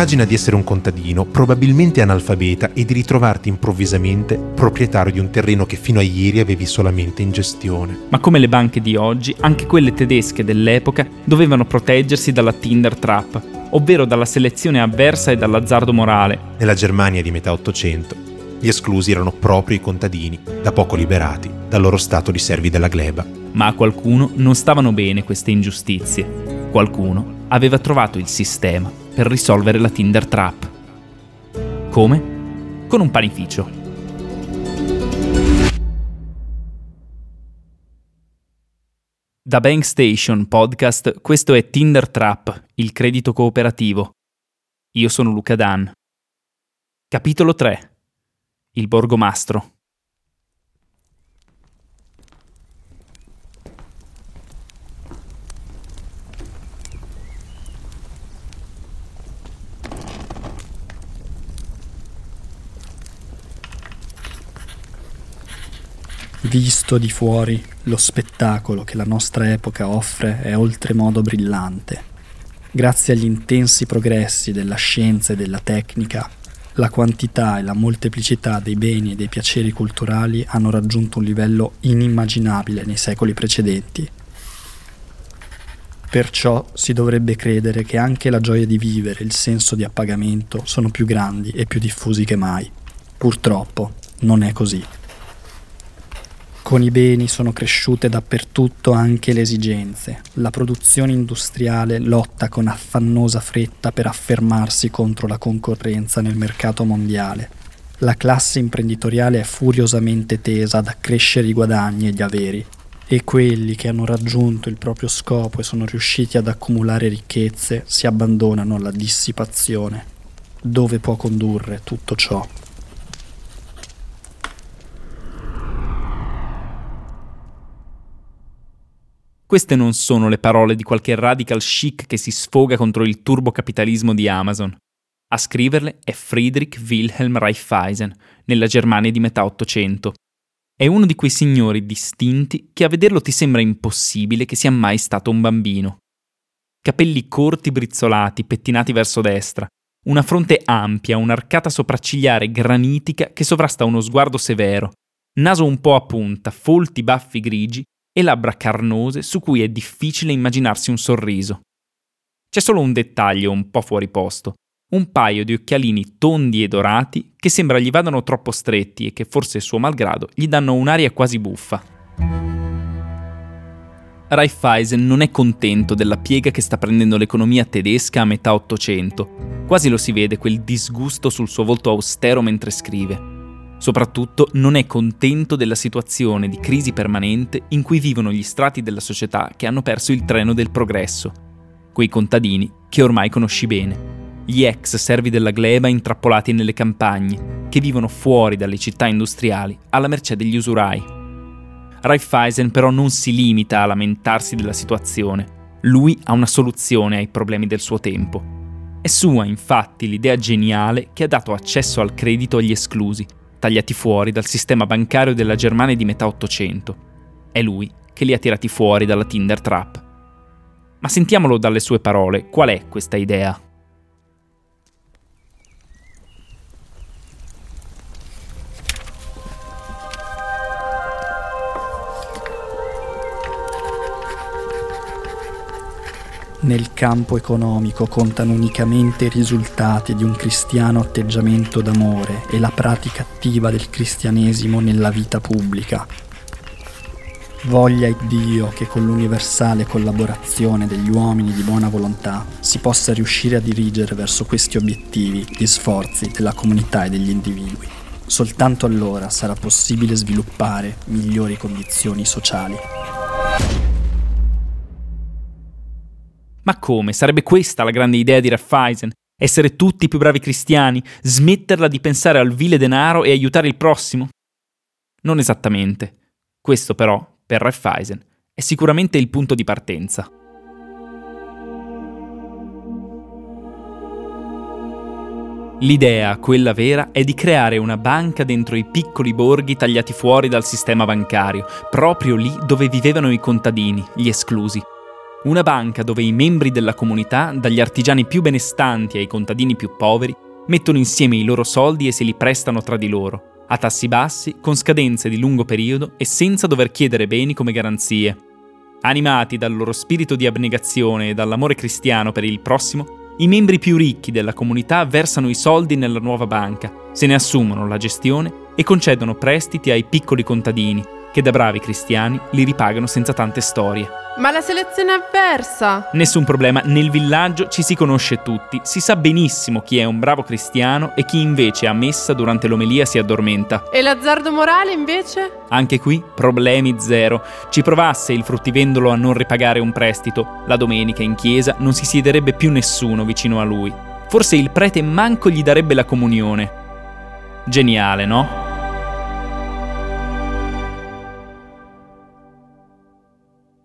Immagina di essere un contadino, probabilmente analfabeta, e di ritrovarti improvvisamente proprietario di un terreno che fino a ieri avevi solamente in gestione. Ma come le banche di oggi, anche quelle tedesche dell'epoca dovevano proteggersi dalla Tinder Trap, ovvero dalla selezione avversa e dall'azzardo morale. Nella Germania di metà Ottocento, gli esclusi erano proprio i contadini, da poco liberati dal loro stato di servi della gleba. Ma a qualcuno non stavano bene queste ingiustizie. Qualcuno aveva trovato il sistema per risolvere la Tinder Trap. Come? Con un panificio. Da Bank Station Podcast, questo è Tinder Trap, il credito cooperativo. Io sono Luca Dan. Capitolo 3. Il borgomastro. Visto di fuori, lo spettacolo che la nostra epoca offre è oltremodo brillante. Grazie agli intensi progressi della scienza e della tecnica, la quantità e la molteplicità dei beni e dei piaceri culturali hanno raggiunto un livello inimmaginabile nei secoli precedenti. Perciò si dovrebbe credere che anche la gioia di vivere e il senso di appagamento sono più grandi e più diffusi che mai. Purtroppo non è così. Con i beni sono cresciute dappertutto anche le esigenze. La produzione industriale lotta con affannosa fretta per affermarsi contro la concorrenza nel mercato mondiale. La classe imprenditoriale è furiosamente tesa ad accrescere i guadagni e gli averi. E quelli che hanno raggiunto il proprio scopo e sono riusciti ad accumulare ricchezze si abbandonano alla dissipazione. Dove può condurre tutto ciò? Queste non sono le parole di qualche radical chic che si sfoga contro il turbocapitalismo di Amazon. A scriverle è Friedrich Wilhelm Raiffeisen, nella Germania di metà Ottocento. È uno di quei signori distinti che a vederlo ti sembra impossibile che sia mai stato un bambino. Capelli corti brizzolati, pettinati verso destra, una fronte ampia, un'arcata sopraccigliare granitica che sovrasta uno sguardo severo, naso un po' a punta, folti baffi grigi e labbra carnose su cui è difficile immaginarsi un sorriso. C'è solo un dettaglio un po' fuori posto, un paio di occhialini tondi e dorati che sembra gli vadano troppo stretti e che forse suo malgrado gli danno un'aria quasi buffa. Raiffeisen non è contento della piega che sta prendendo l'economia tedesca a metà Ottocento. Quasi lo si vede quel disgusto sul suo volto austero mentre scrive. Soprattutto non è contento della situazione di crisi permanente in cui vivono gli strati della società che hanno perso il treno del progresso, quei contadini che ormai conosci bene, gli ex servi della gleba intrappolati nelle campagne, che vivono fuori dalle città industriali alla mercé degli usurai. Raiffeisen però non si limita a lamentarsi della situazione, lui ha una soluzione ai problemi del suo tempo. È sua infatti l'idea geniale che ha dato accesso al credito agli esclusi, tagliati fuori dal sistema bancario della Germania di metà Ottocento. È lui che li ha tirati fuori dalla Tinder Trap. Ma sentiamolo dalle sue parole, qual è questa idea? Nel campo economico contano unicamente i risultati di un cristiano atteggiamento d'amore e la pratica attiva del cristianesimo nella vita pubblica. Voglia Dio che con l'universale collaborazione degli uomini di buona volontà si possa riuscire a dirigere verso questi obiettivi gli sforzi della comunità e degli individui. Soltanto allora sarà possibile sviluppare migliori condizioni sociali. Come? Sarebbe questa la grande idea di Raiffeisen? Essere tutti più bravi cristiani? Smetterla di pensare al vile denaro e aiutare il prossimo? Non esattamente. Questo però, per Raiffeisen, è sicuramente il punto di partenza. L'idea, quella vera, è di creare una banca dentro i piccoli borghi tagliati fuori dal sistema bancario, proprio lì dove vivevano i contadini, gli esclusi. Una banca dove i membri della comunità, dagli artigiani più benestanti ai contadini più poveri, mettono insieme i loro soldi e se li prestano tra di loro, a tassi bassi, con scadenze di lungo periodo e senza dover chiedere beni come garanzie. Animati dal loro spirito di abnegazione e dall'amore cristiano per il prossimo, i membri più ricchi della comunità versano i soldi nella nuova banca, se ne assumono la gestione e concedono prestiti ai piccoli contadini, che da bravi cristiani li ripagano senza tante storie. Ma la selezione avversa! Nessun problema, nel villaggio ci si conosce tutti, si sa benissimo chi è un bravo cristiano e chi invece a messa durante l'omelia si addormenta. E l'azzardo morale invece? Anche qui problemi zero. Ci provasse il fruttivendolo a non ripagare un prestito, la domenica in chiesa non si siederebbe più nessuno vicino a lui. Forse il prete manco gli darebbe la comunione. Geniale, no?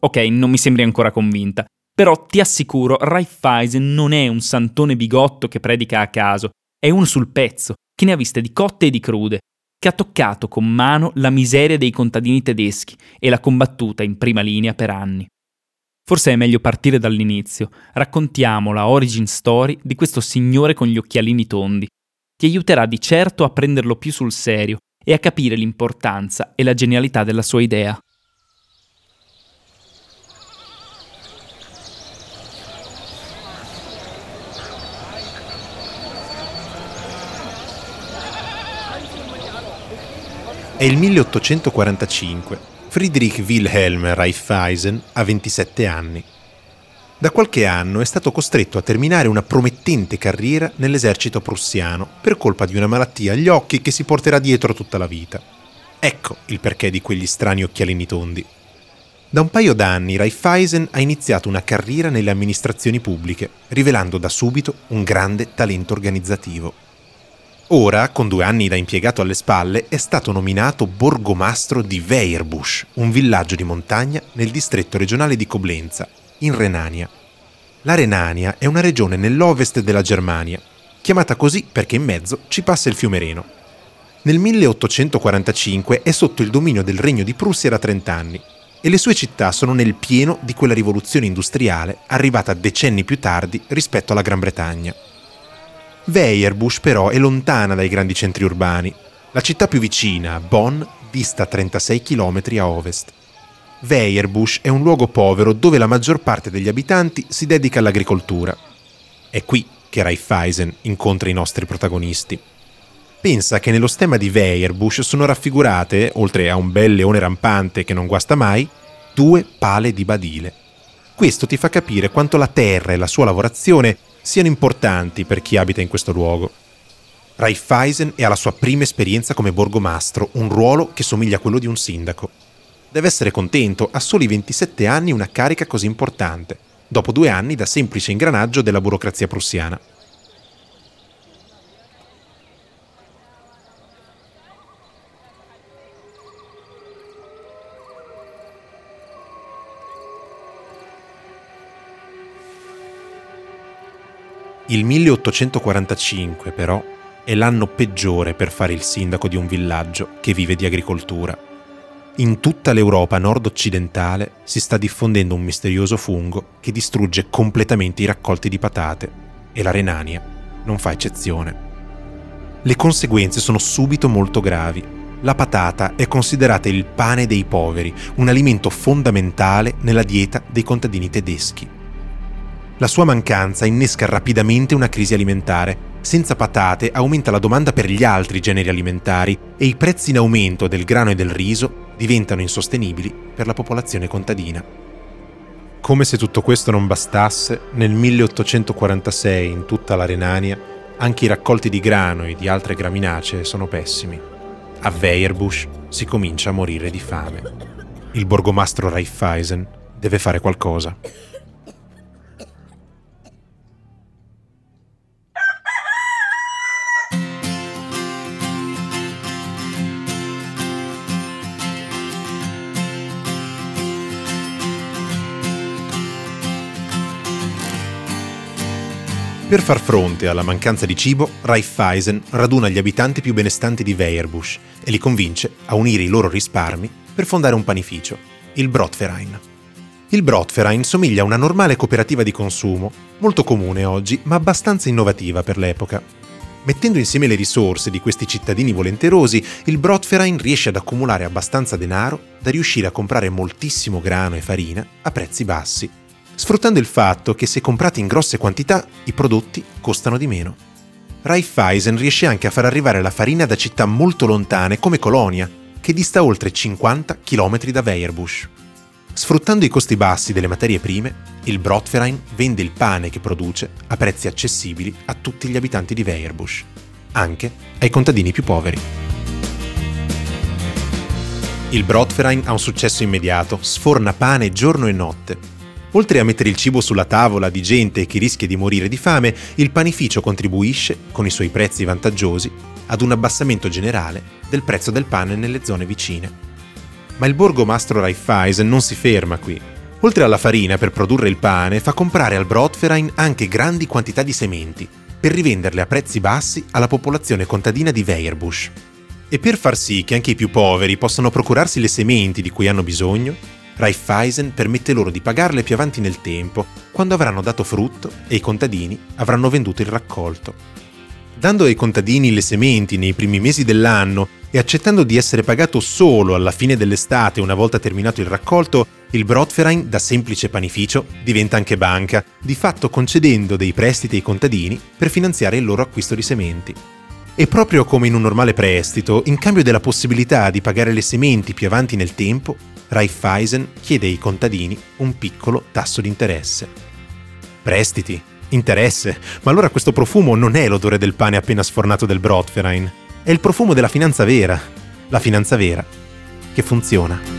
Ok, non mi sembri ancora convinta. Però ti assicuro, Raiffeisen non è un santone bigotto che predica a caso, è uno sul pezzo, che ne ha viste di cotte e di crude, che ha toccato con mano la miseria dei contadini tedeschi e l'ha combattuta in prima linea per anni. Forse è meglio partire dall'inizio, raccontiamo la origin story di questo signore con gli occhialini tondi. Ti aiuterà di certo a prenderlo più sul serio e a capire l'importanza e la genialità della sua idea. È il 1845. Friedrich Wilhelm Raiffeisen ha 27 anni. Da qualche anno è stato costretto a terminare una promettente carriera nell'esercito prussiano per colpa di una malattia agli occhi che si porterà dietro tutta la vita. Ecco il perché di quegli strani occhialini tondi. Da un paio d'anni Raiffeisen ha iniziato una carriera nelle amministrazioni pubbliche, rivelando da subito un grande talento organizzativo. Ora, con due anni da impiegato alle spalle, è stato nominato borgomastro di Weierbusch, un villaggio di montagna nel distretto regionale di Coblenza, in Renania. La Renania è una regione nell'ovest della Germania, chiamata così perché in mezzo ci passa il fiume Reno. Nel 1845 è sotto il dominio del Regno di Prussia da 30 anni e le sue città sono nel pieno di quella rivoluzione industriale arrivata decenni più tardi rispetto alla Gran Bretagna. Weierbusch però è lontana dai grandi centri urbani. La città più vicina, Bonn, dista 36 km a ovest. Weierbusch è un luogo povero dove la maggior parte degli abitanti si dedica all'agricoltura. È qui che Raiffeisen incontra i nostri protagonisti. Pensa che nello stemma di Weierbusch sono raffigurate, oltre a un bel leone rampante che non guasta mai, due pale di badile. Questo ti fa capire quanto la terra e la sua lavorazione siano importanti per chi abita in questo luogo. Raiffeisen è alla sua prima esperienza come borgomastro, un ruolo che somiglia a quello di un sindaco. Deve essere contento, a soli 27 anni una carica così importante, dopo due anni da semplice ingranaggio della burocrazia prussiana. Il 1845, però, è l'anno peggiore per fare il sindaco di un villaggio che vive di agricoltura. In tutta l'Europa nord-occidentale si sta diffondendo un misterioso fungo che distrugge completamente i raccolti di patate e la Renania non fa eccezione. Le conseguenze sono subito molto gravi. La patata è considerata il pane dei poveri, un alimento fondamentale nella dieta dei contadini tedeschi. La sua mancanza innesca rapidamente una crisi alimentare. Senza patate aumenta la domanda per gli altri generi alimentari e i prezzi in aumento del grano e del riso diventano insostenibili per la popolazione contadina. Come se tutto questo non bastasse, nel 1846 in tutta la Renania anche i raccolti di grano e di altre graminacee sono pessimi. A Weierbusch si comincia a morire di fame. Il borgomastro Raiffeisen deve fare qualcosa. Per far fronte alla mancanza di cibo, Raiffeisen raduna gli abitanti più benestanti di Weierbusch e li convince a unire i loro risparmi per fondare un panificio, il Brotverein. Il Brotverein somiglia a una normale cooperativa di consumo, molto comune oggi, ma abbastanza innovativa per l'epoca. Mettendo insieme le risorse di questi cittadini volenterosi, il Brotverein riesce ad accumulare abbastanza denaro da riuscire a comprare moltissimo grano e farina a prezzi bassi, sfruttando il fatto che se comprati in grosse quantità i prodotti costano di meno. Raiffeisen riesce anche a far arrivare la farina da città molto lontane come Colonia, che dista oltre 50 km da Weierbusch. Sfruttando i costi bassi delle materie prime, il Brotverein vende il pane che produce a prezzi accessibili a tutti gli abitanti di Weierbusch, anche ai contadini più poveri. Il Brotverein ha un successo immediato, sforna pane giorno e notte. Oltre a mettere il cibo sulla tavola di gente che rischia di morire di fame, il panificio contribuisce, con i suoi prezzi vantaggiosi, ad un abbassamento generale del prezzo del pane nelle zone vicine. Ma il borgomastro Raiffeisen non si ferma qui. Oltre alla farina per produrre il pane, fa comprare al Brotverein anche grandi quantità di sementi, per rivenderle a prezzi bassi alla popolazione contadina di Weierbusch. E per far sì che anche i più poveri possano procurarsi le sementi di cui hanno bisogno, Raiffeisen permette loro di pagarle più avanti nel tempo, quando avranno dato frutto e i contadini avranno venduto il raccolto. Dando ai contadini le sementi nei primi mesi dell'anno e accettando di essere pagato solo alla fine dell'estate una volta terminato il raccolto, il Brotverein, da semplice panificio, diventa anche banca, di fatto concedendo dei prestiti ai contadini per finanziare il loro acquisto di sementi. E proprio come in un normale prestito, in cambio della possibilità di pagare le sementi più avanti nel tempo, Raiffeisen chiede ai contadini un piccolo tasso di interesse. Prestiti, interesse, ma allora questo profumo non è l'odore del pane appena sfornato del Brotverein, è il profumo della finanza vera. La finanza vera che funziona.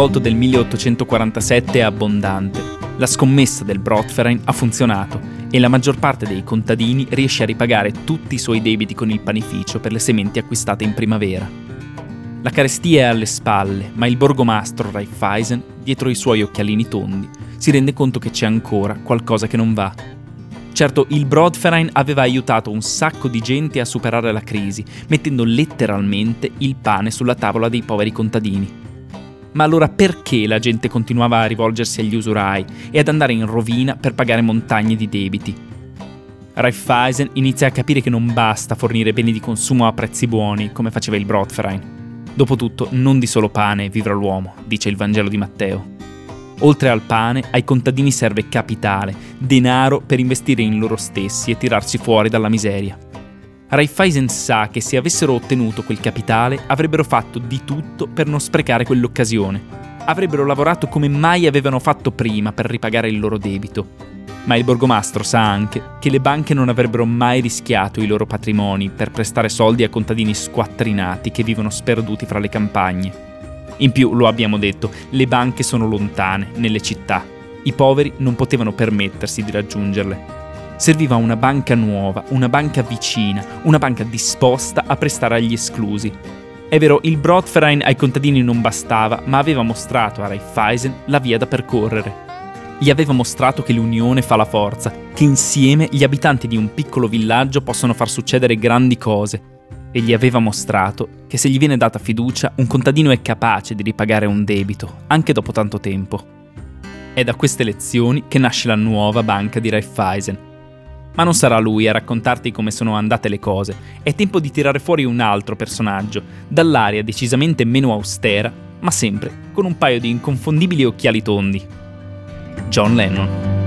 Raccolto del 1847 è abbondante. La scommessa del Brotverein ha funzionato e la maggior parte dei contadini riesce a ripagare tutti i suoi debiti con il panificio per le sementi acquistate in primavera. La carestia è alle spalle, ma il borgomastro Raiffeisen, dietro i suoi occhialini tondi, si rende conto che c'è ancora qualcosa che non va. Certo, il Broadverein aveva aiutato un sacco di gente a superare la crisi, mettendo letteralmente il pane sulla tavola dei poveri contadini. Ma allora perché la gente continuava a rivolgersi agli usurai e ad andare in rovina per pagare montagne di debiti? Raiffeisen inizia a capire che non basta fornire beni di consumo a prezzi buoni come faceva il Brotverein. Dopotutto, non di solo pane vivrà l'uomo, dice il Vangelo di Matteo. Oltre al pane, ai contadini serve capitale, denaro per investire in loro stessi e tirarsi fuori dalla miseria. Raiffeisen sa che se avessero ottenuto quel capitale avrebbero fatto di tutto per non sprecare quell'occasione. Avrebbero lavorato come mai avevano fatto prima per ripagare il loro debito. Ma il borgomastro sa anche che le banche non avrebbero mai rischiato i loro patrimoni per prestare soldi a contadini squattrinati che vivono sperduti fra le campagne. In più, lo abbiamo detto, le banche sono lontane, nelle città. I poveri non potevano permettersi di raggiungerle. Serviva una banca nuova, una banca vicina, una banca disposta a prestare agli esclusi. È vero, il Brotverein ai contadini non bastava, ma aveva mostrato a Raiffeisen la via da percorrere. Gli aveva mostrato che l'unione fa la forza, che insieme gli abitanti di un piccolo villaggio possono far succedere grandi cose. E gli aveva mostrato che se gli viene data fiducia, un contadino è capace di ripagare un debito, anche dopo tanto tempo. È da queste lezioni che nasce la nuova banca di Raiffeisen, ma non sarà lui a raccontarti come sono andate le cose. È tempo di tirare fuori un altro personaggio, dall'aria decisamente meno austera, ma sempre con un paio di inconfondibili occhiali tondi. John Lennon.